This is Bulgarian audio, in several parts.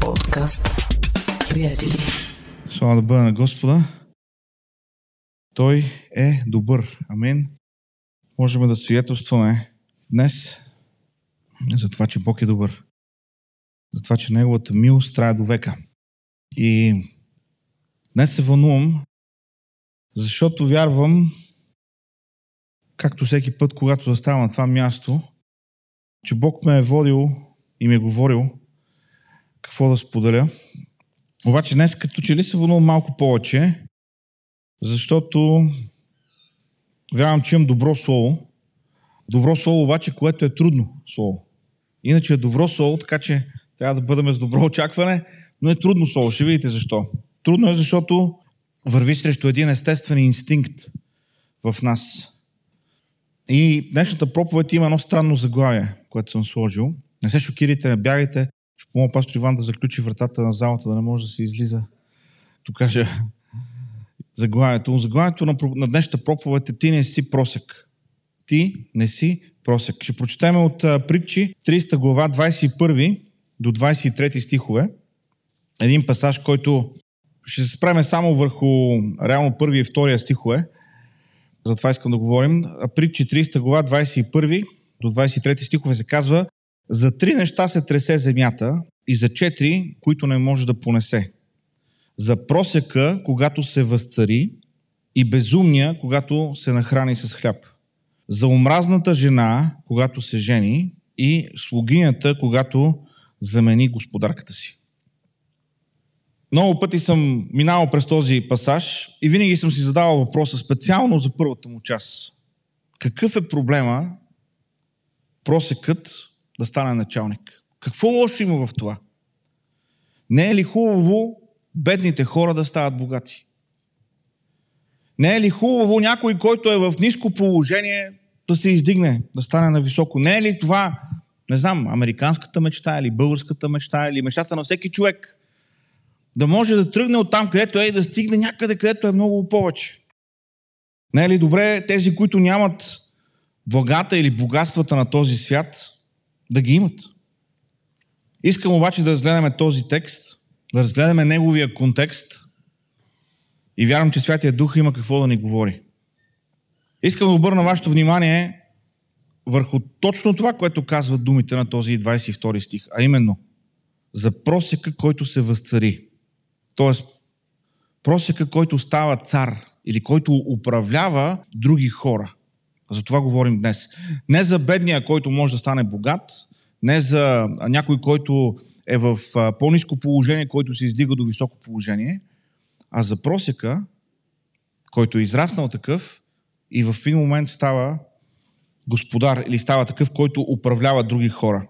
Подкаст. Приятели. Слава да бъде на Господа. Той е добър. Амин. Можем да свидетелстваме днес за това, че Бог е добър. За това, че Неговата милост трае до века. И днес се вълнувам, защото вярвам, както всеки път, когато заставам на това място, че Бог ме е водил и ми е говорил какво да споделя. Обаче днес като че ли се вълнувам малко повече, защото вярвам, че имам добро слово. Добро слово обаче, което е трудно слово. Иначе е добро слово, така че трябва да бъдем с добро очакване, но е трудно слово. Ще видите защо. Трудно е, защото върви срещу един естествен инстинкт в нас. И днешната проповед има едно странно заглавие, което съм сложил. Не се шокирайте, не бягайте. Ще помоля пастор Иван да заключи вратата на залата, да не може да се излиза. То кажа заглавието. Заглавието на, на днешната проповед е Ти не си просек. Ти не си просек. Ще прочетем от притчи 30 глава 21 до 23 стихове. Един пасаж, който ще се спреме само върху реално първи и втория стихове. Затова искам да говорим. Притчи 30 глава 21 до 23 стихове се казва За три неща се тресе земята и за четири, които не може да понесе. За просека, когато се възцари и безумния, когато се нахрани с хляб. За омразната жена, когато се жени и слугинята, когато замени господарката си. Много пъти съм минавал през този пасаж и винаги съм си задавал въпроса специално за първата му част. Какъв е проблема просекът да стане началник? Какво лошо има в това? Не е ли хубаво бедните хора да стават богати? Не е ли хубаво някой, който е в ниско положение, да се издигне, да стане на високо? Не е ли това, не знам, американската мечта или българската мечта или мечтата на всеки човек? да може да тръгне от там, където е и да стигне някъде, където е много повече. Не е ли добре тези, които нямат благата или богатствата на този свят, да ги имат? Искам обаче да разгледаме този текст, да разгледаме неговия контекст и вярвам, че Святия Дух има какво да ни говори. Искам да обърна вашето внимание върху точно това, което казват думите на този 22 стих, а именно за просека, който се възцари. Тоест, просека, който става цар или който управлява други хора. За това говорим днес. Не за бедния, който може да стане богат, не за някой, който е в по-низко положение, който се издига до високо положение, а за просека, който е израснал такъв и в един момент става господар или става такъв, който управлява други хора.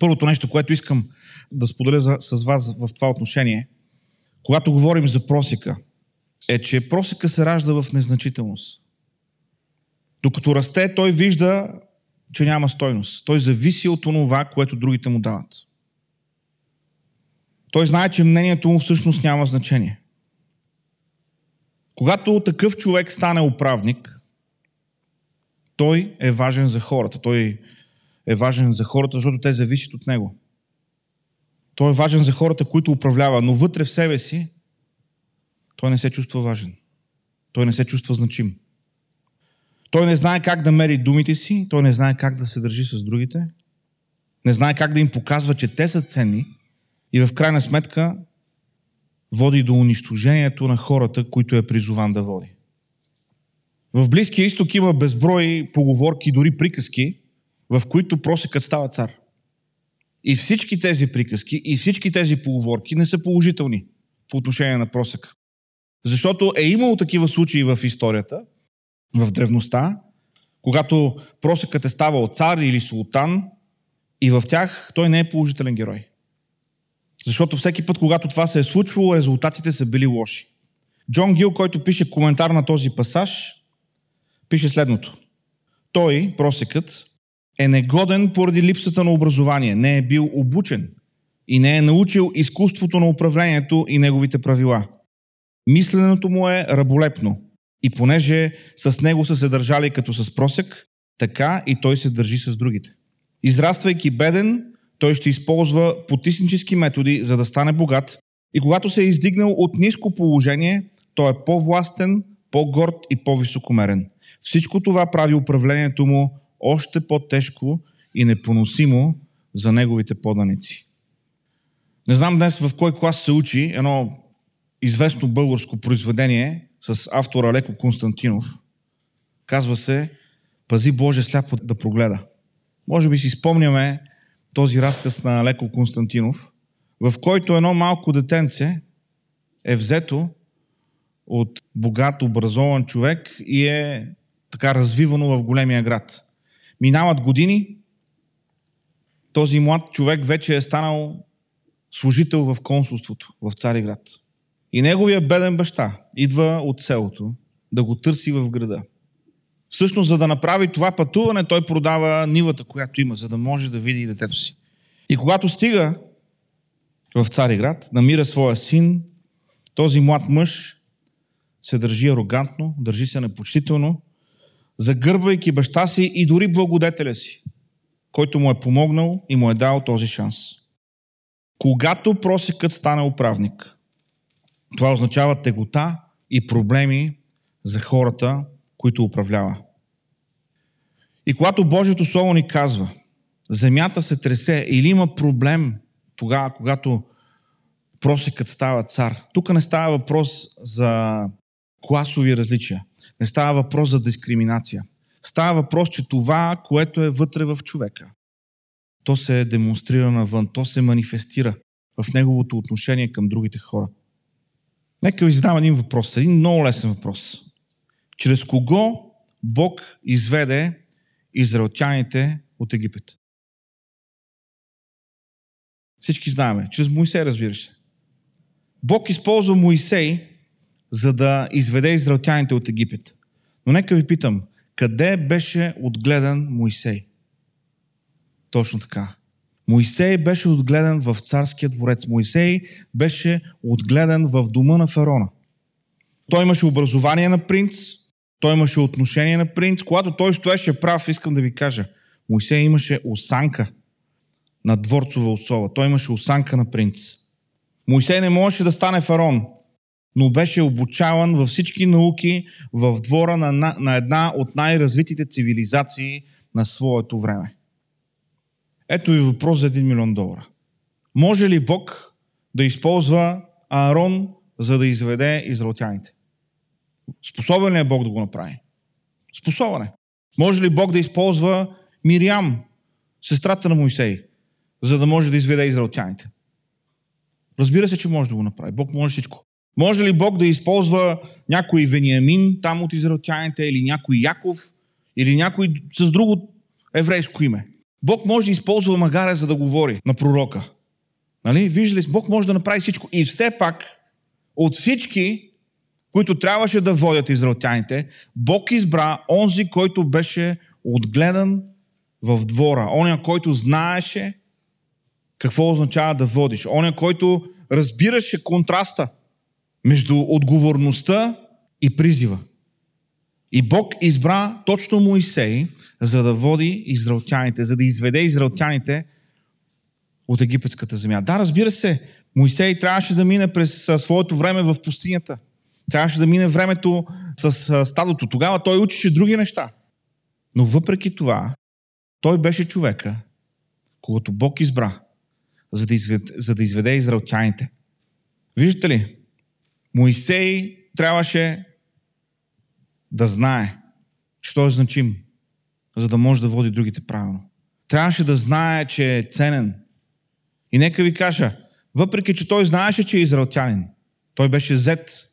Първото нещо, което искам да споделя с вас в това отношение – когато говорим за просека, е, че просека се ражда в незначителност. Докато расте, той вижда, че няма стойност. Той зависи от това, което другите му дават. Той знае, че мнението му всъщност няма значение. Когато такъв човек стане управник, той е важен за хората. Той е важен за хората, защото те зависят от него. Той е важен за хората, които управлява, но вътре в себе си той не се чувства важен. Той не се чувства значим. Той не знае как да мери думите си, той не знае как да се държи с другите, не знае как да им показва, че те са ценни и в крайна сметка води до унищожението на хората, които е призован да води. В Близкия изток има безброй поговорки, дори приказки, в които просекът става цар. И всички тези приказки и всички тези поговорки не са положителни по отношение на просека. Защото е имало такива случаи в историята, в древността, когато просекът е ставал цар или султан и в тях той не е положителен герой. Защото всеки път, когато това се е случвало, резултатите са били лоши. Джон Гил, който пише коментар на този пасаж, пише следното. Той, просекът, е негоден поради липсата на образование, не е бил обучен и не е научил изкуството на управлението и неговите правила. Мисленето му е раболепно и понеже с него са се държали като с просек, така и той се държи с другите. Израствайки беден, той ще използва потиснически методи, за да стане богат. И когато се е издигнал от ниско положение, той е по-властен, по-горд и по-високомерен. Всичко това прави управлението му още по-тежко и непоносимо за неговите поданици. Не знам днес в кой клас се учи едно известно българско произведение с автора Леко Константинов. Казва се Пази Боже сляпо да прогледа. Може би си спомняме този разказ на Леко Константинов, в който едно малко детенце е взето от богат, образован човек и е така развивано в големия град. Минават години, този млад човек вече е станал служител в консулството в Цариград. И неговия беден баща идва от селото да го търси в града. Всъщност, за да направи това пътуване, той продава нивата, която има, за да може да види детето си. И когато стига в Цариград, намира своя син, този млад мъж се държи арогантно, държи се непочтително, загърбвайки баща си и дори благодетеля си, който му е помогнал и му е дал този шанс. Когато просекът стане управник, това означава тегота и проблеми за хората, които управлява. И когато Божието Слово ни казва, земята се тресе или има проблем тогава, когато просекът става цар, тук не става въпрос за класови различия. Не става въпрос за дискриминация. Става въпрос, че това, което е вътре в човека, то се демонстрира навън, то се манифестира в неговото отношение към другите хора. Нека ви задам един въпрос, един много лесен въпрос. Чрез кого Бог изведе израелтяните от Египет? Всички знаем. Чрез Моисей, разбираш се. Бог използва Моисей, за да изведе израелтяните от Египет. Но нека ви питам, къде беше отгледан Моисей? Точно така. Моисей беше отгледан в царския дворец. Моисей беше отгледан в дома на фараона. Той имаше образование на принц, той имаше отношение на принц. Когато той стоеше прав, искам да ви кажа, Моисей имаше осанка на дворцова особа. Той имаше осанка на принц. Моисей не можеше да стане фарон, но беше обучаван във всички науки в двора на, на една от най-развитите цивилизации на своето време. Ето ви въпрос за 1 милион долара. Може ли Бог да използва Аарон, за да изведе израелтяните? Способен ли е Бог да го направи? Способен е. Може ли Бог да използва Мириам, сестрата на Моисей, за да може да изведе израелтяните? Разбира се, че може да го направи. Бог може всичко. Може ли Бог да използва някой Вениамин там от израелтяните или някой Яков или някой с друго еврейско име? Бог може да използва магаря, за да говори на пророка. Нали? Виждали, Бог може да направи всичко. И все пак, от всички, които трябваше да водят израелтяните, Бог избра онзи, който беше отгледан в двора. Оня, който знаеше какво означава да водиш. Оня, който разбираше контраста между отговорността и призива. И Бог избра точно Моисей, за да води израелтяните, за да изведе израелтяните от египетската земя. Да, разбира се, Моисей трябваше да мине през своето време в пустинята. Трябваше да мине времето с стадото. Тогава той учеше други неща. Но въпреки това, той беше човека, когато Бог избра, за да изведе, за да изведе израелтяните. Виждате ли, Моисей трябваше да знае, че той е значим, за да може да води другите правилно. Трябваше да знае, че е ценен. И нека ви кажа, въпреки, че той знаеше, че е израелтянин, той беше зет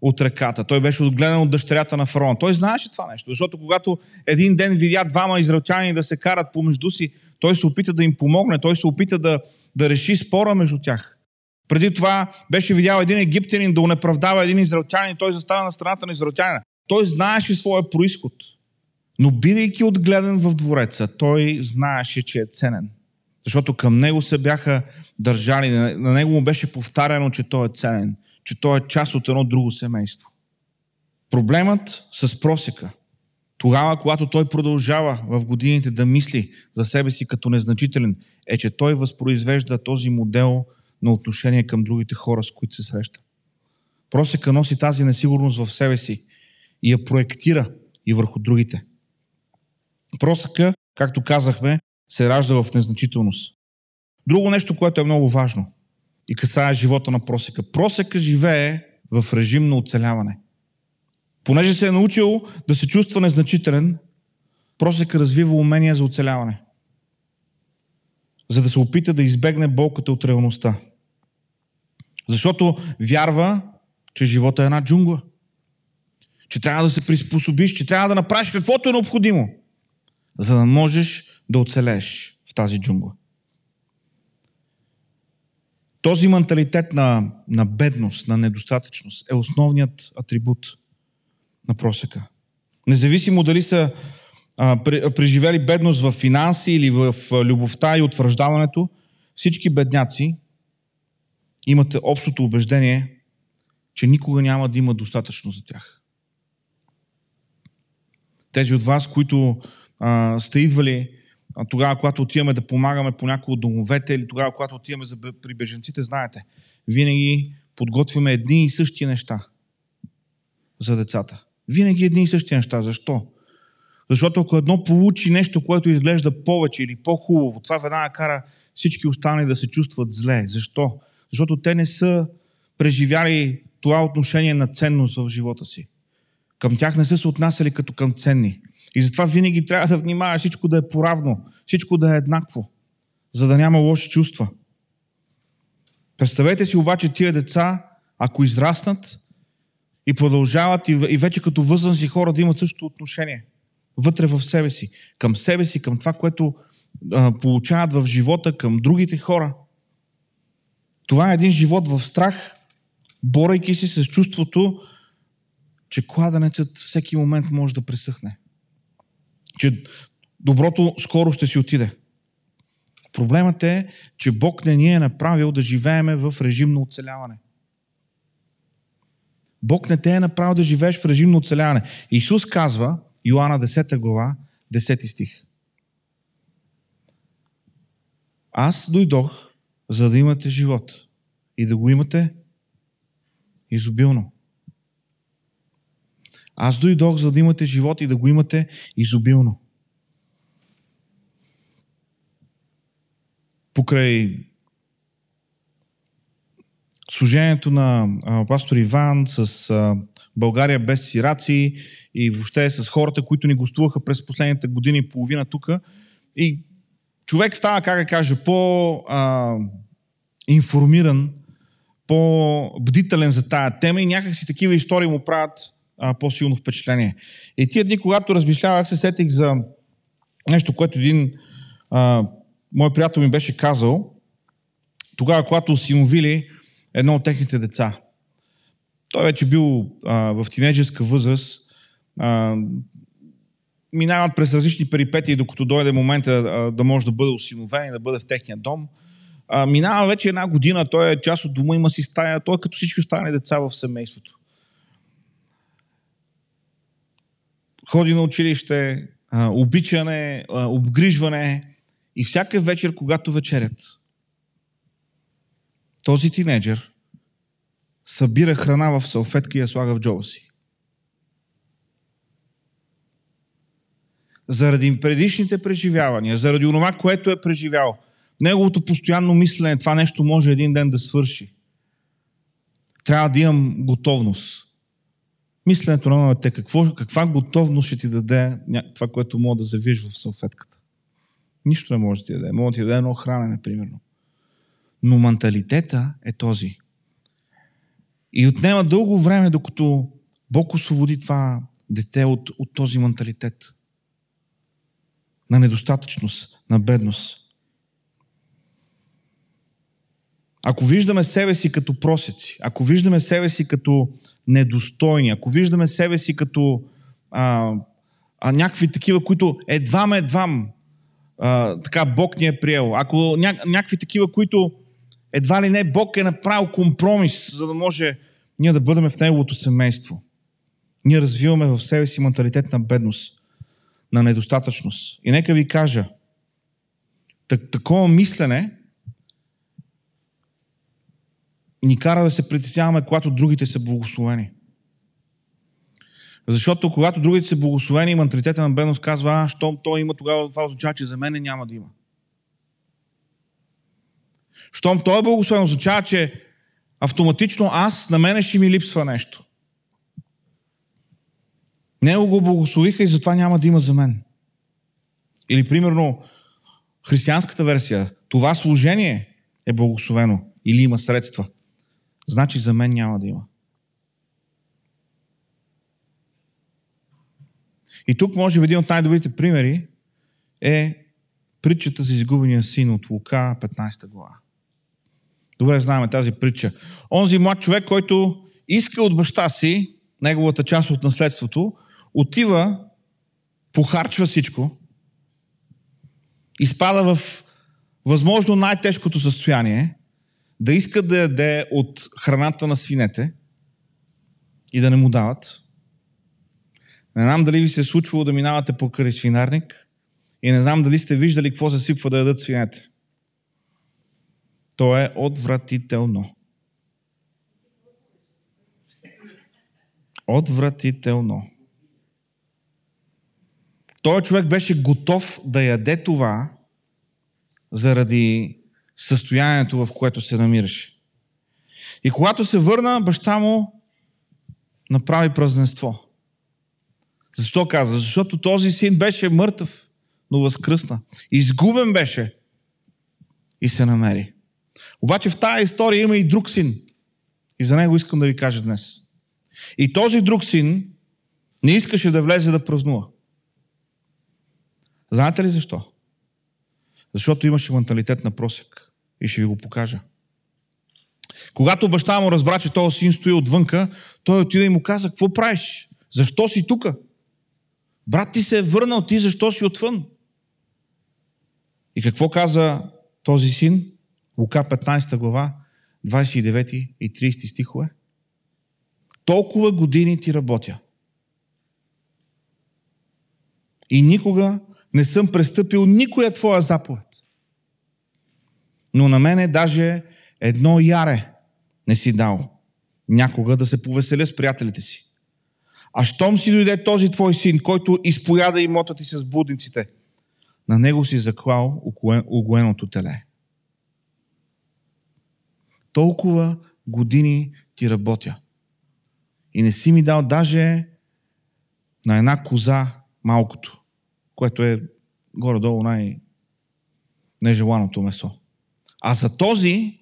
от реката, той беше отгледан от дъщерята на фараон. Той знаеше това нещо, защото когато един ден видя двама израелтяни да се карат помежду си, той се опита да им помогне, той се опита да, да реши спора между тях. Преди това беше видял един египтянин да унеправдава един израелтянин и той застана на страната на израелтянина. Той знаеше своя происход. Но бидейки отгледан в двореца, той знаеше, че е ценен. Защото към него се бяха държали, на него му беше повтаряно, че той е ценен, че той е част от едно друго семейство. Проблемът с просека тогава, когато той продължава в годините да мисли за себе си като незначителен, е, че той възпроизвежда този модел на отношение към другите хора, с които се среща. Просека носи тази несигурност в себе си и я проектира и върху другите. Просека, както казахме, се ражда в незначителност. Друго нещо, което е много важно и касае живота на просека. Просека живее в режим на оцеляване. Понеже се е научил да се чувства незначителен, просека развива умения за оцеляване. За да се опита да избегне болката от реалността. Защото вярва, че живота е една джунгла. Че трябва да се приспособиш, че трябва да направиш каквото е необходимо, за да можеш да оцелееш в тази джунгла. Този менталитет на, на бедност, на недостатъчност е основният атрибут на просека. Независимо дали са а, преживели бедност в финанси или в любовта и утвърждаването, всички бедняци имат общото убеждение, че никога няма да има достатъчно за тях. Тези от вас, които а, сте идвали а, тогава, когато отиваме да помагаме по някои от домовете или тогава, когато отиваме за, при беженците, знаете, винаги подготвяме едни и същи неща за децата. Винаги едни и същи неща. Защо? Защото ако едно получи нещо, което изглежда повече или по-хубаво, това веднага кара всички останали да се чувстват зле. Защо? Защото те не са преживяли това отношение на ценност в живота си. Към тях не са се отнасяли като към ценни. И затова винаги трябва да внимаваш всичко да е поравно, всичко да е еднакво, за да няма лоши чувства. Представете си обаче тия деца, ако израснат и продължават и вече като възрастни хора да имат същото отношение вътре в себе си, към себе си, към това, което а, получават в живота, към другите хора. Това е един живот в страх, борейки се с чувството, че кладенецът всеки момент може да пресъхне. Че доброто скоро ще си отиде. Проблемът е, че Бог не ни е направил да живееме в режим на оцеляване. Бог не те е направил да живееш в режим на оцеляване. Исус казва, Йоанна 10 глава, 10 стих. Аз дойдох, за да имате живот и да го имате изобилно. Аз дойдох, за да имате живот и да го имате изобилно. Покрай служението на пастор Иван с България без сираци и въобще с хората, които ни гостуваха през последните години и половина тук. И човек става, как да кажа, по-информиран, по-бдителен за тая тема и някакси такива истории му правят а, по-силно впечатление. И тия дни, когато размишлявах, се сетих за нещо, което един а, мой приятел ми беше казал, тогава, когато осиновили едно от техните деца. Той вече бил а, в тинейджерска възраст, а, минават през различни перипетии, докато дойде момента а, да може да бъде осиновен и да бъде в техния дом. А, минава вече една година, той е част от дома, има си стая, той е като всички останали деца в семейството. Ходи на училище, обичане, обгрижване и всяка вечер, когато вечерят, този тинейджър събира храна в салфетка и я слага в джоба си. Заради предишните преживявания, заради онова, което е преживял, неговото постоянно мислене, това нещо може един ден да свърши. Трябва да имам готовност. Мисленето на те, какво, каква готовност ще ти даде това, което мога да завиш в салфетката? Нищо не може да ти даде. Може да ти даде едно хранене, примерно. Но менталитета е този. И отнема дълго време, докато Бог освободи това дете от, от този менталитет на недостатъчност, на бедност. Ако виждаме себе си като просеци, ако виждаме себе си като недостойни, ако виждаме себе си като а, а, някакви такива, които едвам, едвам а, така Бог ни е приел, ако ня, някакви такива, които едва ли не Бог е направил компромис, за да може ние да бъдем в Неговото семейство. Ние развиваме в себе си менталитет на бедност. на недостатъчност. И нека ви кажа, так, такова мислене ни кара да се притесняваме, когато другите са благословени. Защото когато другите са благословени, менталитета на бедност казва, а, щом той има, тогава това означава, че за мене няма да има. Щом той е благословен, означава, че автоматично аз, на мене ще ми липсва нещо. Него го благословиха и затова няма да има за мен. Или примерно християнската версия. Това служение е благословено или има средства. Значи за мен няма да има. И тук, може би, един от най-добрите примери е притчата за изгубения син от Лука, 15 глава. Добре знаем тази притча. Онзи млад човек, който иска от баща си неговата част от наследството, отива, похарчва всичко, изпада в възможно най-тежкото състояние, да иска да яде от храната на свинете и да не му дават. Не знам дали ви се е случвало да минавате по къри свинарник и не знам дали сте виждали какво се сипва да ядат свинете. То е отвратително. Отвратително. Той човек беше готов да яде това заради състоянието, в което се намираше. И когато се върна, баща му направи празненство. Защо казва? Защото този син беше мъртъв, но възкръсна. Изгубен беше и се намери. Обаче в тази история има и друг син. И за него искам да ви кажа днес. И този друг син не искаше да влезе да празнува. Знаете ли защо? Защото имаше менталитет на просек. И ще ви го покажа. Когато баща му разбра, че този син стои отвънка, той отида и му каза, какво правиш? Защо си тука? Брат ти се е върнал, ти защо си отвън? И какво каза този син? Лука 15 глава, 29 и 30 стихове. Толкова години ти работя. И никога не съм престъпил никоя твоя заповед. Но на мене даже едно яре не си дал. Някога да се повеселя с приятелите си. А щом си дойде този твой син, който изпояда имота ти с будниците, на него си заклал огоеното теле. Толкова години ти работя. И не си ми дал даже на една коза малкото, което е горе-долу най- нежеланото месо. А за този,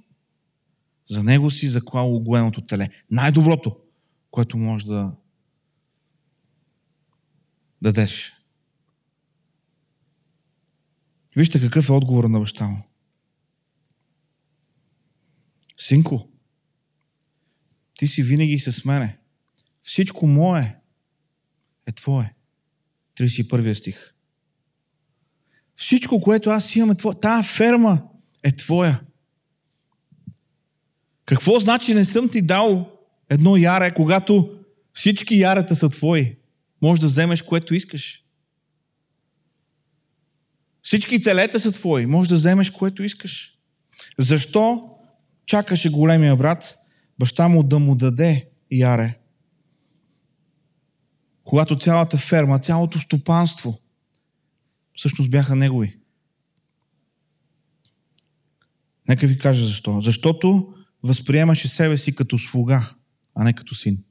за него си заклал огоеното теле. Най-доброто, което може да дадеш. Вижте какъв е отговор на баща му. Синко, ти си винаги с мене. Всичко мое е твое. 31 стих. Всичко, което аз имам е твое. Тая ферма е твоя. Какво значи не съм ти дал едно яре, когато всички ярета са твои? Може да вземеш което искаш. Всички телета са твои. Може да вземеш което искаш. Защо чакаше големия брат баща му да му даде яре? Когато цялата ферма, цялото стопанство всъщност бяха негови. Нека ви кажа защо. Защото възприемаше себе си като слуга, а не като син.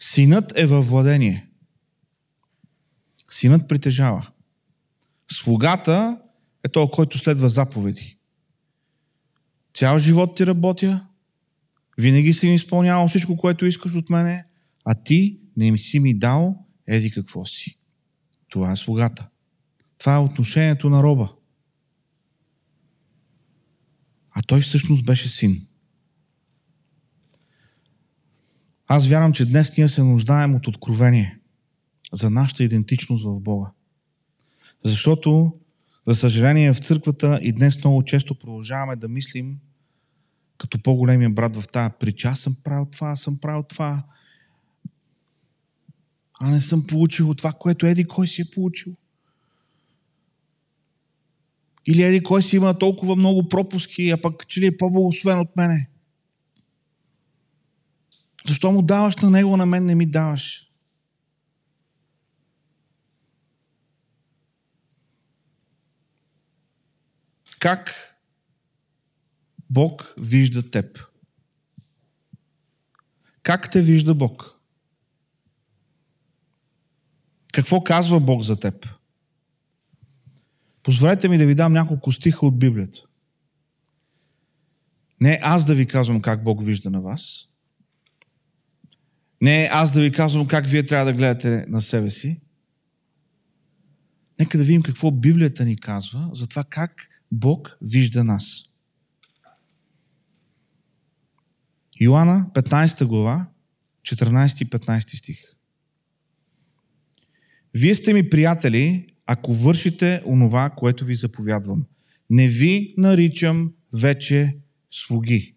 Синът е във владение. Синът притежава. Слугата е той, който следва заповеди. Цял живот ти работя, винаги си ми изпълнявал всичко, което искаш от мене, а ти не си ми дал еди какво си. Това е слугата. Това е отношението на роба. А той всъщност беше син. Аз вярвам, че днес ние се нуждаем от откровение за нашата идентичност в Бога. Защото, за съжаление, в църквата и днес много често продължаваме да мислим като по-големия брат в тази притча. Аз съм правил това, аз съм правил това. а не съм получил това, което еди кой си е получил. Или еди кой си има толкова много пропуски, а пък че ли е по-благословен от мене. Защо му даваш на него, на мен не ми даваш? Как Бог вижда теб? Как те вижда Бог? Какво казва Бог за теб? Позволете ми да ви дам няколко стиха от Библията. Не аз да ви казвам как Бог вижда на вас. Не аз да ви казвам как вие трябва да гледате на себе си. Нека да видим какво Библията ни казва за това как Бог вижда нас. Йоанна, 15 глава, 14 и 15 стих. Вие сте ми приятели, ако вършите онова, което ви заповядвам. Не ви наричам вече слуги.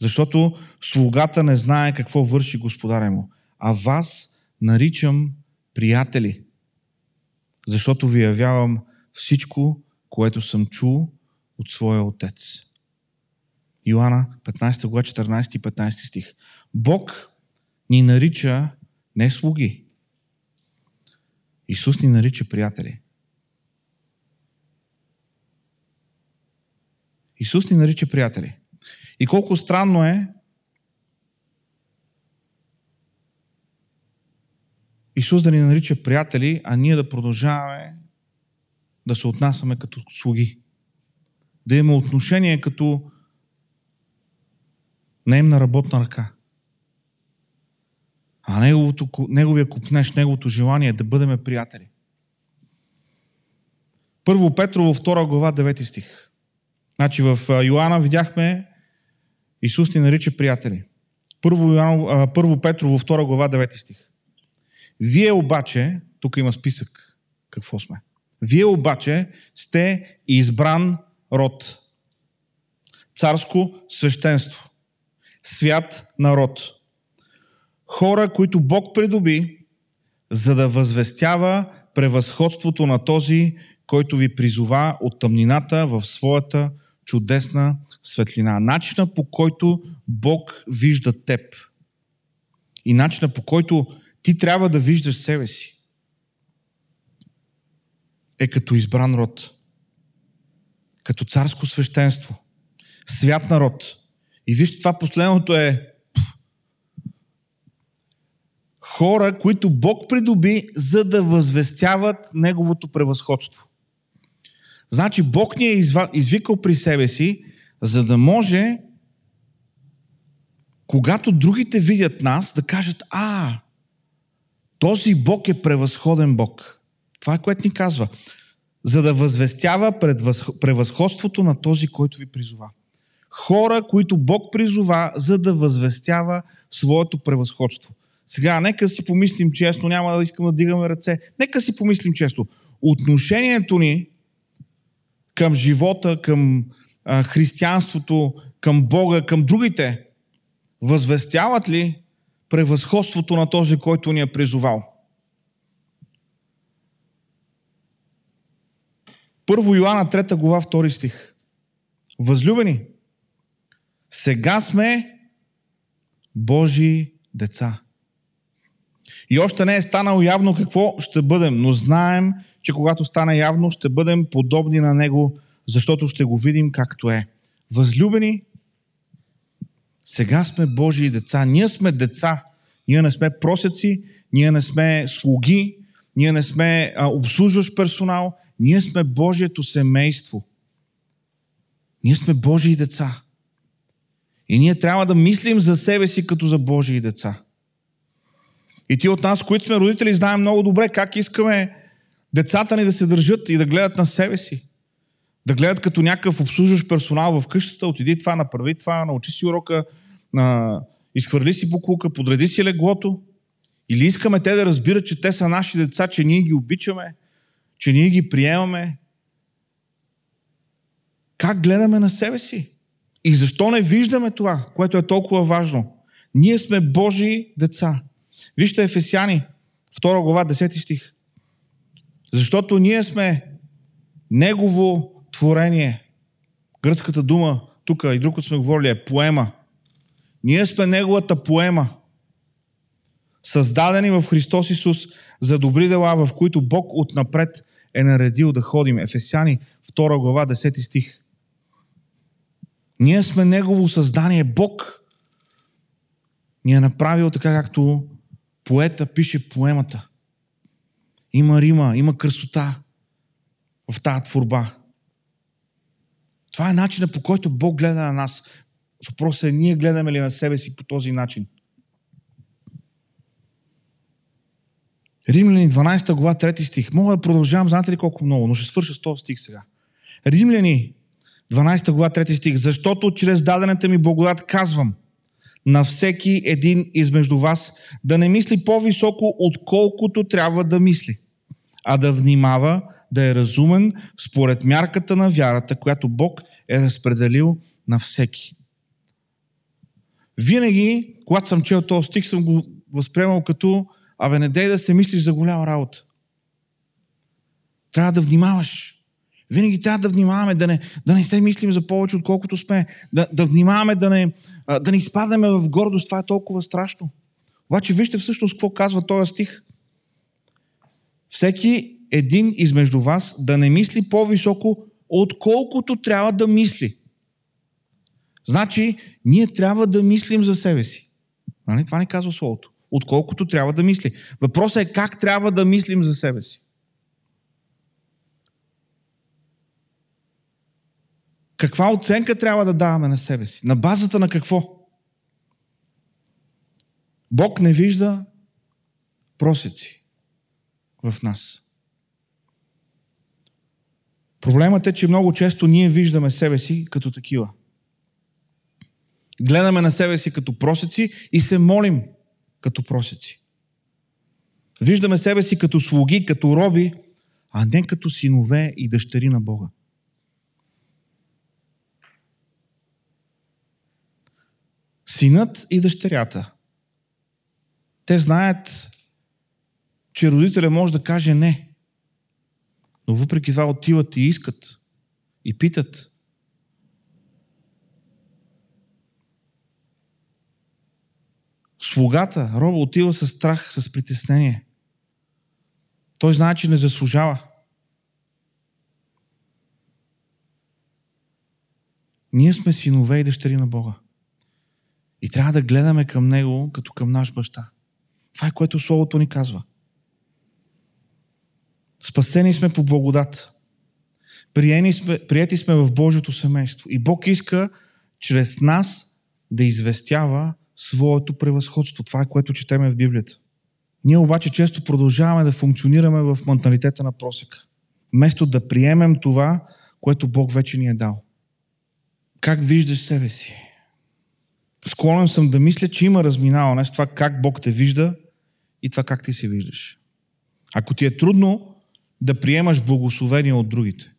Защото слугата не знае какво върши господаря му. А вас наричам приятели. Защото ви явявам всичко, което съм чул от своя отец. Йоанна 15 глава 14 и 15 стих. Бог ни нарича не слуги. Исус ни нарича приятели. Исус ни нарича приятели. И колко странно е Исус да ни нарича приятели, а ние да продължаваме да се отнасяме като слуги. Да имаме отношение като наемна работна ръка. А неговото, неговия купнеш, неговото желание е да бъдем приятели. Първо Петрово, 2 глава, 9 стих. Значи в Йоанна видяхме Исус ни нарича приятели. Първо, Йоанна, първо Петрово, 2 глава, 9 стих. Вие обаче, тук има списък, какво сме. Вие обаче сте избран род. Царско свещенство. Свят народ. Хора, които Бог придоби, за да възвестява превъзходството на този, който ви призова от тъмнината в своята чудесна светлина. Начина по който Бог вижда теб. И начина по който ти трябва да виждаш себе си е като избран род, като царско свещенство, свят народ. И вижте, това последното е хора, които Бог придоби, за да възвестяват Неговото превъзходство. Значи Бог ни е извикал при себе си, за да може, когато другите видят нас, да кажат, а, този Бог е превъзходен Бог. Това е което ни казва. За да възвестява превъзходството на този, който ви призова. Хора, които Бог призова, за да възвестява своето превъзходство. Сега, нека си помислим честно, няма да искам да дигаме ръце. Нека си помислим често. Отношението ни към живота, към а, християнството, към Бога, към другите, възвестяват ли превъзходството на този, който ни е призовал? Първо Йоанна 3 глава 2 стих. Възлюбени, сега сме Божии деца. И още не е станало явно какво ще бъдем, но знаем, че когато стане явно, ще бъдем подобни на Него, защото ще го видим както е. Възлюбени, сега сме Божии деца. Ние сме деца. Ние не сме просеци, ние не сме слуги, ние не сме а, обслужващ персонал, ние сме Божието семейство. Ние сме Божии деца. И ние трябва да мислим за себе си като за Божии деца. И ти от нас, които сме родители, знаем много добре как искаме децата ни да се държат и да гледат на себе си. Да гледат като някакъв обслужващ персонал в къщата, отиди това, направи това, научи си урока, на... изхвърли си буклука, подреди си леглото. Или искаме те да разбират, че те са наши деца, че ние ги обичаме, че ние ги приемаме. Как гледаме на себе си? И защо не виждаме това, което е толкова важно? Ние сме Божии деца. Вижте Ефесяни, 2 глава, 10 стих. Защото ние сме Негово творение. Гръцката дума, тук и друг сме говорили, е поема. Ние сме Неговата поема. Създадени в Христос Исус за добри дела, в които Бог отнапред е наредил да ходим. Ефесяни, 2 глава, 10 стих. Ние сме Негово създание. Бог ни е направил така, както поета пише поемата. Има рима, има красота в тази творба. Това е начинът по който Бог гледа на нас. Въпросът е, ние гледаме ли на себе си по този начин? Римляни 12 глава 3 стих. Мога да продължавам, знаете ли колко много, но ще свърша с този стих сега. Римляни 12 глава 3 стих. Защото чрез дадената ми благодат казвам на всеки един измежду вас да не мисли по-високо, отколкото трябва да мисли, а да внимава, да е разумен според мярката на вярата, която Бог е разпределил на всеки. Винаги, когато съм чел този стих, съм го възприемал като Абе, не дей да се мислиш за голяма работа. Трябва да внимаваш. Винаги трябва да внимаваме, да не, да не се мислим за повече, отколкото сме. Да, да внимаваме да не, да не изпадаме в гордост. Това е толкова страшно. Обаче вижте всъщност какво казва този стих. Всеки един измежду вас да не мисли по-високо, отколкото трябва да мисли. Значи, ние трябва да мислим за себе си. Нали? Това не казва Словото отколкото трябва да мисли. Въпросът е как трябва да мислим за себе си. Каква оценка трябва да даваме на себе си? На базата на какво? Бог не вижда просеци в нас. Проблемът е, че много често ние виждаме себе си като такива. Гледаме на себе си като просеци и се молим като просеци. Виждаме себе си като слуги, като роби, а не като синове и дъщери на Бога. Синът и дъщерята. Те знаят, че родителя може да каже не. Но въпреки това отиват и искат. И питат. Слугата, роба, отива с страх, с притеснение. Той знае, че не заслужава. Ние сме синове и дъщери на Бога. И трябва да гледаме към Него като към наш баща. Това е което Словото ни казва. Спасени сме по благодат. Приени сме, прияти сме в Божието семейство. И Бог иска чрез нас да известява своето превъзходство. Това е което четеме в Библията. Ние обаче често продължаваме да функционираме в менталитета на просека. Вместо да приемем това, което Бог вече ни е дал. Как виждаш себе си? Склонен съм да мисля, че има разминаване с това как Бог те вижда и това как ти се виждаш. Ако ти е трудно да приемаш благословение от другите,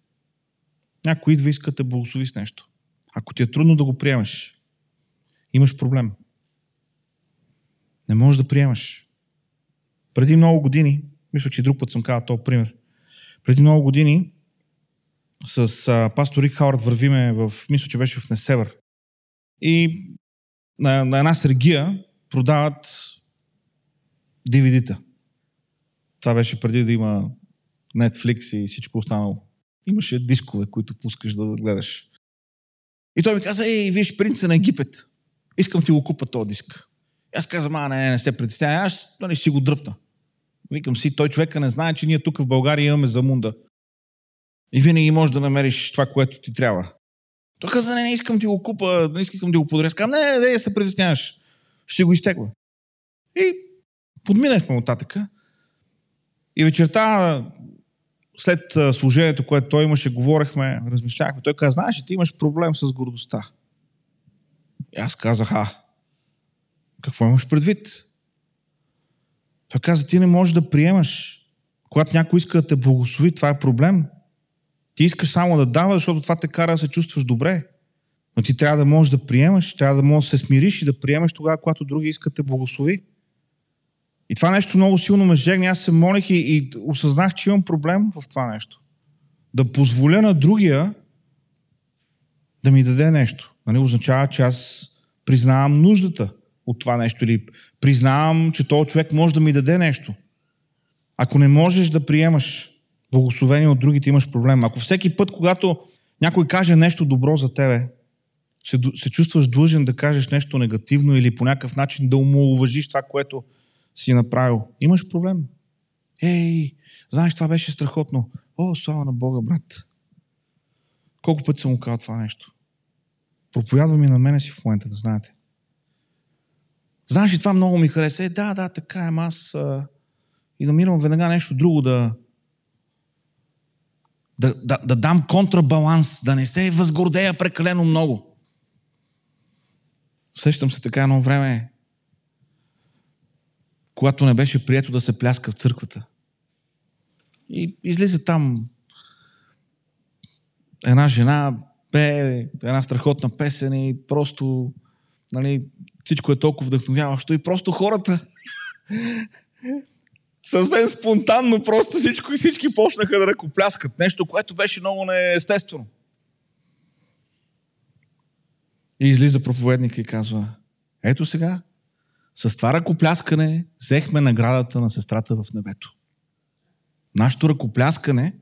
някой идва и иска да благослови с нещо. Ако ти е трудно да го приемаш, имаш проблем. Не можеш да приемаш. Преди много години, мисля, че и друг път съм казал този пример, преди много години с а, пастор Рик Хауърд вървиме в, мисля, че беше в Несевър. И на, на една сергия продават DVD-та. Това беше преди да има Netflix и всичко останало. Имаше дискове, които пускаш да гледаш. И той ми каза, ей, виж, принца на Египет. Искам ти го купа този диск. И аз казвам, а, не, не, не се притеснявай, аз нали, си го дръпна. Викам си, той човека не знае, че ние тук в България имаме замунда. И винаги можеш да намериш това, което ти трябва. Той каза, не, не искам ти го купа, не искам ти го подаря. Казвам, не, не, не, се притесняваш. Ще го изтегва. И подминахме татъка. И вечерта, след служението, което той имаше, говорехме, размишлявахме. Той каза, знаеш, ти имаш проблем с гордостта. И аз казах, а, какво имаш предвид? Той каза, ти не можеш да приемаш. Когато някой иска да те благослови, това е проблем. Ти искаш само да даваш, защото това те кара да се чувстваш добре. Но ти трябва да можеш да приемаш, трябва да можеш да се смириш и да приемаш тогава, когато други искат да благослови. И това нещо много силно ме жегне. Аз се молих и, и осъзнах, че имам проблем в това нещо. Да позволя на другия да ми даде нещо. Нали, означава, че аз признавам нуждата от това нещо или признавам, че този човек може да ми даде нещо. Ако не можеш да приемаш благословение от другите, имаш проблем. Ако всеки път, когато някой каже нещо добро за тебе, се, се чувстваш длъжен да кажеш нещо негативно или по някакъв начин да умоуважиш това, което си направил, имаш проблем. Ей, знаеш, това беше страхотно. О, слава на Бога, брат. Колко пъти съм му казал това нещо? Проповядва ми на мене си в момента, да знаете. Знаеш ли, това много ми хареса. Е, да, да, така е, аз а... и намирам веднага нещо друго да, да, да, да дам контрабаланс, да не се възгордея прекалено много. Сещам се така едно време, когато не беше прието да се пляска в църквата. И излиза там една жена, пее една страхотна песен и просто нали, всичко е толкова вдъхновяващо и просто хората съвсем спонтанно просто всичко и всички почнаха да ръкопляскат. Нещо, което беше много неестествено. И излиза проповедника и казва, ето сега, с това ръкопляскане взехме наградата на сестрата в небето. Нашето ръкопляскане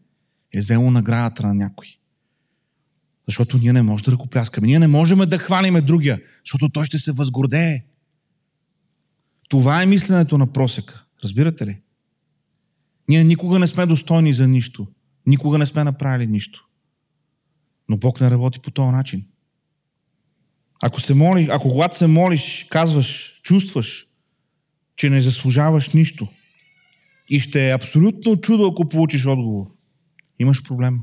е взело наградата на някой. Защото ние не можем да ръкопляскаме. Ние не можем да хванеме другия, защото той ще се възгордее. Това е мисленето на просека. Разбирате ли? Ние никога не сме достойни за нищо. Никога не сме направили нищо. Но Бог не работи по този начин. Ако, се моли, ако когато се молиш, казваш, чувстваш, че не заслужаваш нищо и ще е абсолютно чудо, ако получиш отговор, имаш проблем.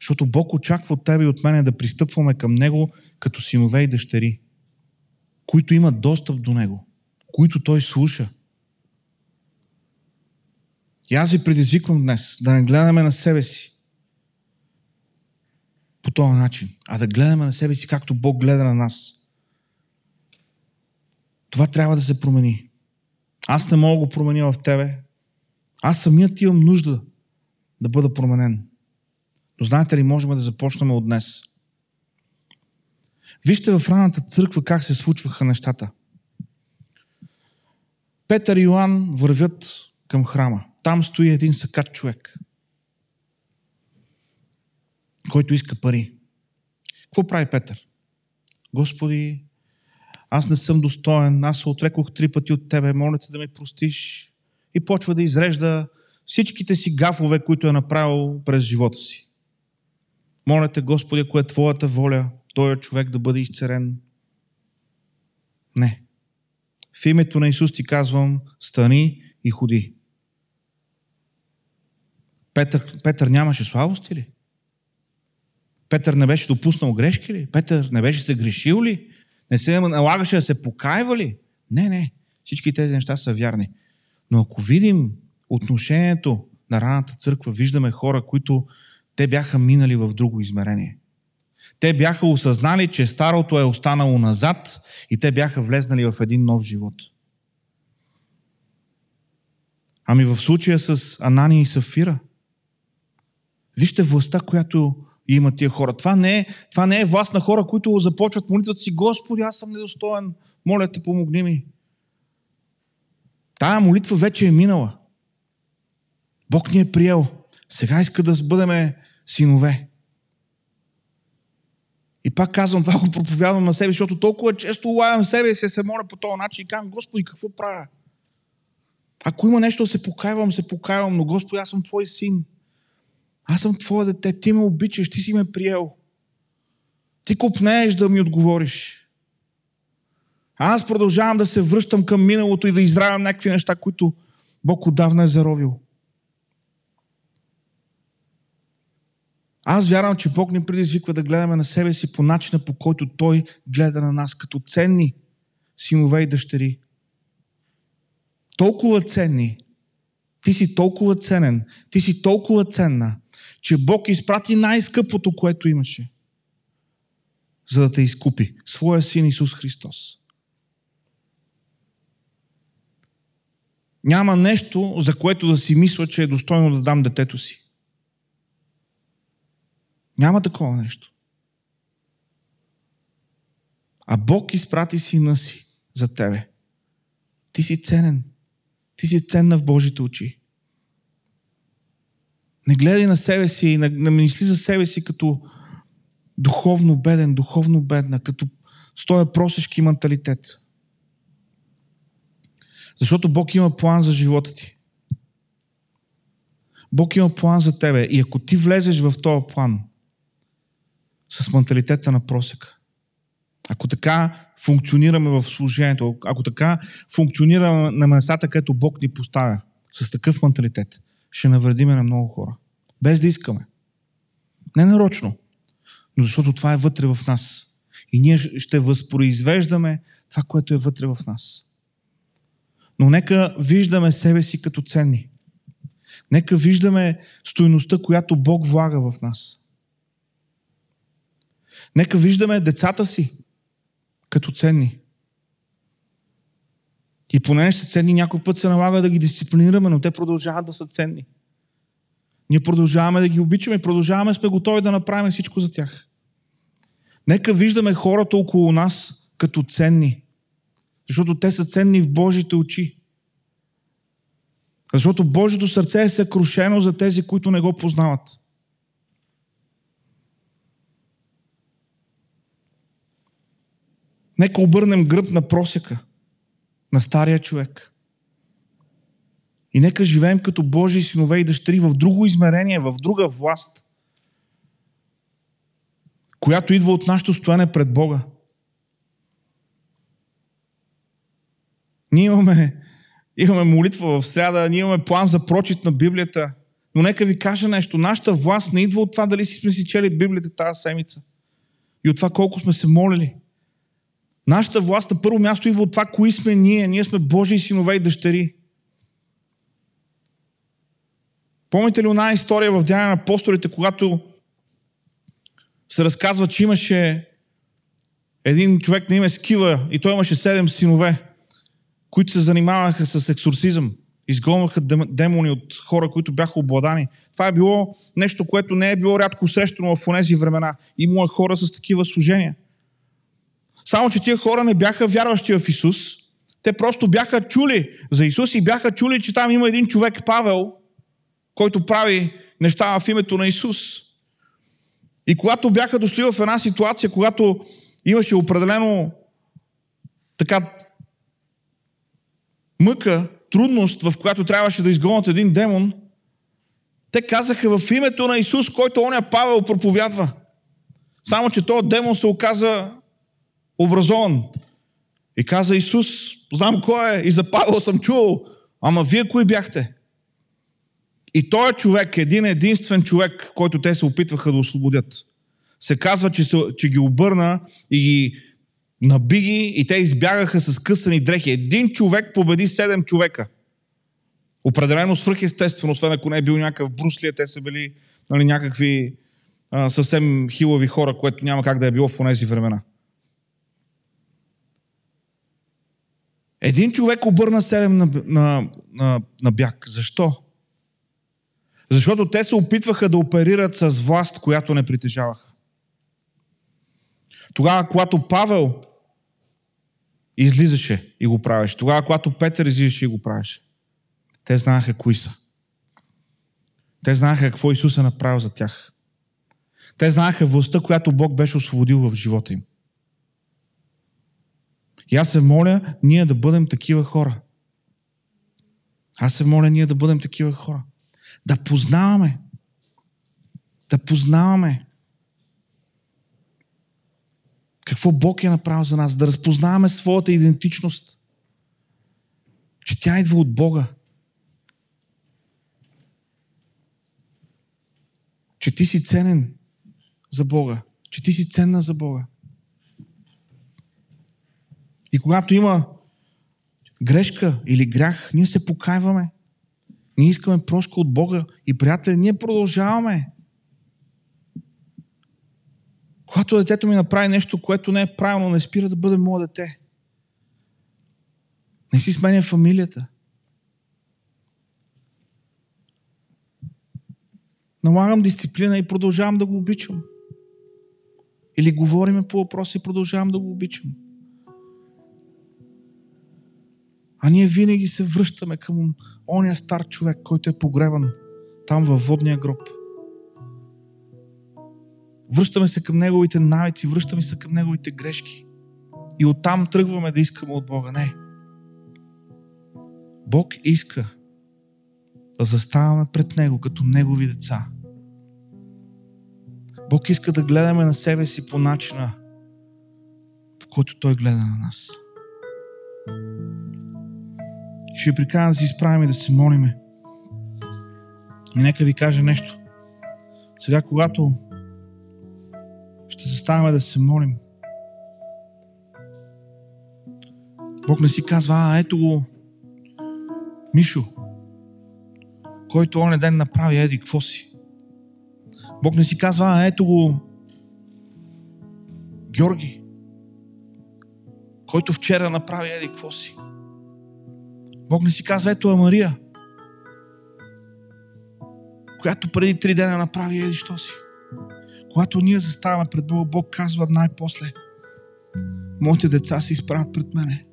Защото Бог очаква от тебе и от мене да пристъпваме към Него като синове и дъщери, които имат достъп до Него, които Той слуша. И аз ви предизвиквам днес да не гледаме на себе си по този начин, а да гледаме на себе си както Бог гледа на нас. Това трябва да се промени. Аз не мога да го променя в тебе. Аз самият имам нужда да бъда променен. Но знаете ли, можем да започнем от днес. Вижте в ранната църква как се случваха нещата. Петър и Йоанн вървят към храма. Там стои един сакат човек, който иска пари. Какво прави Петър? Господи, аз не съм достоен, аз се отрекох три пъти от Тебе, моля те да ме простиш. И почва да изрежда всичките си гафове, които е направил през живота си. Моля те, Господи, ако е Твоята воля, този човек да бъде изцерен. Не. В името на Исус ти казвам, стани и ходи. Петър, Петър нямаше слабости ли? Петър не беше допуснал грешки ли? Петър не беше се грешил ли? Не се налагаше да се покайва ли? Не, не. Всички тези неща са вярни. Но ако видим отношението на раната църква, виждаме хора, които те бяха минали в друго измерение. Те бяха осъзнали, че старото е останало назад и те бяха влезнали в един нов живот. Ами в случая с Анания и Сафира, вижте властта, която има тия хора. Това не, е, това не е власт на хора, които започват молитвата си, Господи, аз съм недостоен, моля те, помогни ми. Тая молитва вече е минала. Бог ни е приел. Сега иска да бъдем синове. И пак казвам, това го проповядвам на себе, защото толкова често лаям себе си, се моля по този начин и казвам, Господи, какво правя? Ако има нещо да се покайвам, се покайвам, но Господи, аз съм Твой син. Аз съм Твое дете, Ти ме обичаш, Ти си ме приел. Ти купнееш да ми отговориш. Аз продължавам да се връщам към миналото и да изравям някакви неща, които Бог отдавна е заровил. Аз вярвам, че Бог ни предизвиква да гледаме на себе си по начина, по който Той гледа на нас, като ценни синове и дъщери. Толкова ценни. Ти си толкова ценен. Ти си толкова ценна, че Бог изпрати най-скъпото, което имаше, за да те изкупи. Своя син Исус Христос. Няма нещо, за което да си мисля, че е достойно да дам детето си. Няма такова нещо. А Бог изпрати сина си за тебе. Ти си ценен. Ти си ценна в Божите очи. Не гледай на себе си и не мисли за себе си като духовно беден, духовно бедна, като стоя просешки менталитет. Защото Бог има план за живота ти. Бог има план за тебе. И ако ти влезеш в този план с менталитета на просека, ако така функционираме в служението, ако така функционираме на местата, където Бог ни поставя, с такъв менталитет, ще навредиме на много хора. Без да искаме. Не нарочно, но защото това е вътре в нас. И ние ще възпроизвеждаме това, което е вътре в нас. Но нека виждаме себе си като ценни. Нека виждаме стоеността, която Бог влага в нас. Нека виждаме децата си като ценни. И понеже са ценни, някой път се налага да ги дисциплинираме, но те продължават да са ценни. Ние продължаваме да ги обичаме продължаваме сме готови да направим всичко за тях. Нека виждаме хората около нас като ценни. Защото те са ценни в Божите очи. Защото Божието сърце е съкрушено за тези, които не го познават. Нека обърнем гръб на просека, на стария човек. И нека живеем като Божии синове и дъщери в друго измерение, в друга власт, която идва от нашето стояне пред Бога. Ние имаме, имаме молитва в сряда, ние имаме план за прочит на Библията, но нека ви кажа нещо. Нашата власт не идва от това дали си сме си чели Библията тази седмица и от това колко сме се молили. Нашата власт на първо място идва от това, кои сме ние. Ние сме Божии синове и дъщери. Помните ли една история в Деяния на апостолите, когато се разказва, че имаше един човек на име Скива и той имаше седем синове, които се занимаваха с ексорсизъм. Изгонваха демони от хора, които бяха обладани. Това е било нещо, което не е било рядко срещано в тези времена. Имало хора с такива служения. Само, че тия хора не бяха вярващи в Исус. Те просто бяха чули за Исус и бяха чули, че там има един човек, Павел, който прави неща в името на Исус. И когато бяха дошли в една ситуация, когато имаше определено така мъка, трудност, в която трябваше да изгонят един демон, те казаха в името на Исус, който оня Павел проповядва. Само, че този демон се оказа образован. И каза Исус, знам кой е, и за Павел съм чувал, ама вие кои бяхте? И той човек, един единствен човек, който те се опитваха да освободят, се казва, че, се, че ги обърна и ги наби ги и те избягаха с късани дрехи. Един човек победи седем човека. Определено свръхестествено, освен ако не е бил някакъв бруслия, те са били нали, някакви а, съвсем хилави хора, което няма как да е било в тези времена. Един човек обърна седем на, на, на, на бяг. Защо? Защото те се опитваха да оперират с власт, която не притежаваха. Тогава, когато Павел излизаше и го правеше, тогава, когато Петър излизаше и го правеше, те знаеха кои са. Те знаеха какво Исус е направил за тях. Те знаеха властта, която Бог беше освободил в живота им. И аз се моля ние да бъдем такива хора. Аз се моля ние да бъдем такива хора. Да познаваме. Да познаваме. Какво Бог е направил за нас. Да разпознаваме своята идентичност. Че тя идва от Бога. Че ти си ценен за Бога. Че ти си ценна за Бога. И когато има грешка или грях, ние се покайваме. Ние искаме прошка от Бога. И, приятели, ние продължаваме. Когато детето ми направи нещо, което не е правилно, не спира да бъде мое дете. Не си сменя фамилията. Налагам дисциплина и продължавам да го обичам. Или говориме по въпроси и продължавам да го обичам. А ние винаги се връщаме към ония стар човек, който е погребан там във водния гроб. Връщаме се към неговите навици, връщаме се към неговите грешки. И оттам тръгваме да искаме от Бога. Не. Бог иска да заставаме пред Него като Негови деца. Бог иска да гледаме на себе си по начина, по който Той гледа на нас. Ще ви прикана да си изправим и да се молиме. И нека ви кажа нещо. Сега, когато ще заставаме да се молим, Бог не си казва, а ето го Мишо, който оня ден направи еди какво си. Бог не си казва, а ето го Георги, който вчера направи еди какво си. Бог не си казва, ето е Мария, която преди три дена направи еди що си. Когато ние заставаме пред Бога, Бог казва най-после, моите деца се изправят пред мене.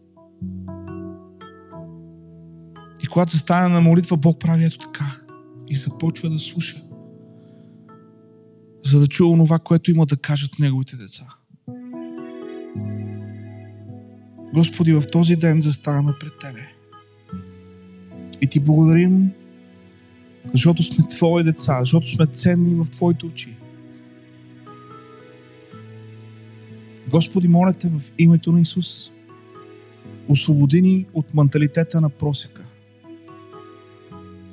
И когато застане на молитва, Бог прави ето така. И започва да слуша. За да чува това, което има да кажат неговите деца. Господи, в този ден заставаме пред Тебе. И Ти благодарим, защото сме Твои деца, защото сме ценни в Твоите очи. Господи, моля Те в името на Исус, освободи ни от менталитета на просека.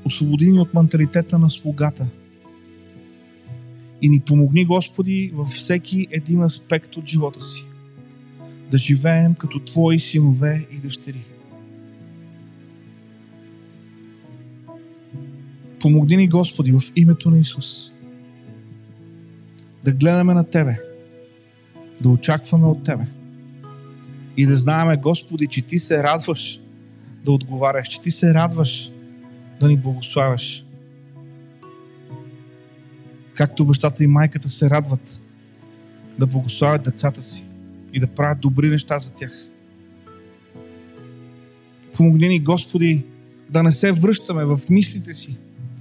Освободи ни от менталитета на слугата. И ни помогни, Господи, във всеки един аспект от живота си. Да живеем като Твои синове и дъщери. Помогни ни, Господи, в името на Исус. Да гледаме на Тебе. Да очакваме от Тебе. И да знаеме, Господи, че Ти се радваш да отговаряш, че Ти се радваш да ни благославяш. Както бащата и майката се радват да благославят децата си и да правят добри неща за тях. Помогни ни, Господи, да не се връщаме в мислите си,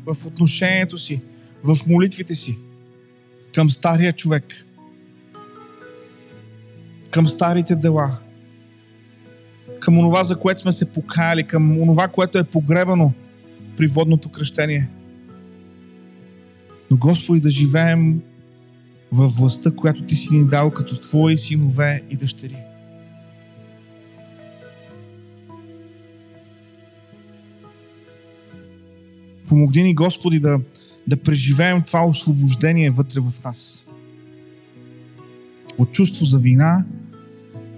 в отношението си, в молитвите си към стария човек, към старите дела, към онова, за което сме се покаяли, към онова, което е погребано при водното кръщение. Но Господи да живеем във властта, която Ти си ни дал като Твои синове и дъщери. Помогни ни, Господи, да, да преживеем това освобождение вътре в нас. От чувство за вина,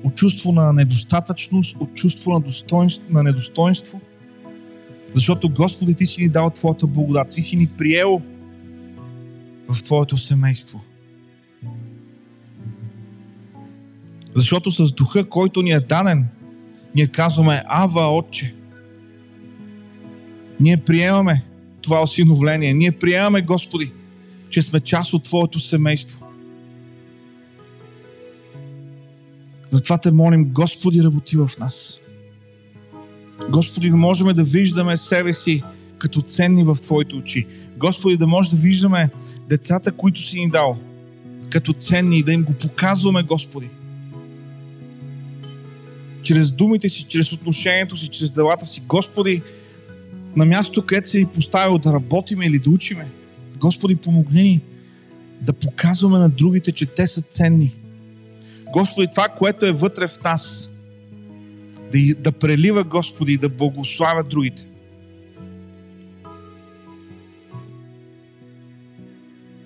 от чувство на недостатъчност, от чувство на, достоинство, на недостоинство. Защото, Господи, Ти си ни дал Твоята благодат. Ти си ни приел в Твоето семейство. Защото с духа, който ни е даден, ние казваме Ава, Отче. Ние приемаме това осиновление. Ние приемаме, Господи, че сме част от Твоето семейство. Затова те молим, Господи, работи в нас. Господи, да можем да виждаме себе си като ценни в Твоите очи. Господи, да може да виждаме децата, които си ни дал, като ценни и да им го показваме, Господи. Чрез думите си, чрез отношението си, чрез делата си. Господи, на място, където си ни поставил да работиме или да учиме. Господи, помогни ни да показваме на другите, че те са ценни. Господи, това, което е вътре в нас, да, да прелива, Господи, и да благославя другите.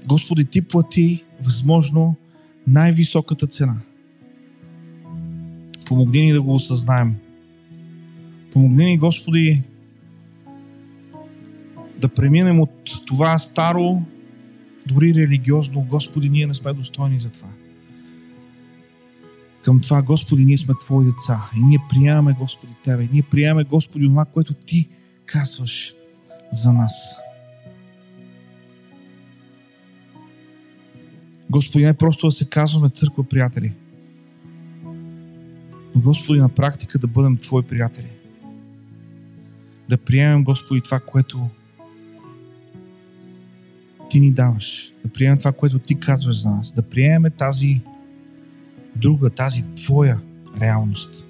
Господи, Ти плати възможно най-високата цена. Помогни ни да го осъзнаем. Помогни ни, Господи, да преминем от това старо, дори религиозно, Господи, ние не сме достойни за това. Към това, Господи, ние сме Твои деца и ние приемаме, Господи, Тебе. Ние приемаме, Господи, това, което Ти казваш за нас. Господи, не просто да се казваме църква приятели, но Господи, на практика да бъдем Твои приятели. Да приемем, Господи, това, което ти ни даваш, да приемем това, което ти казваш за нас, да приемем тази друга, тази твоя реалност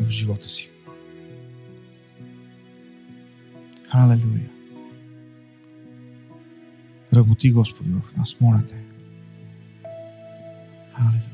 в живота си. Халелуя! Работи Господи в нас, моля те. Халелуя!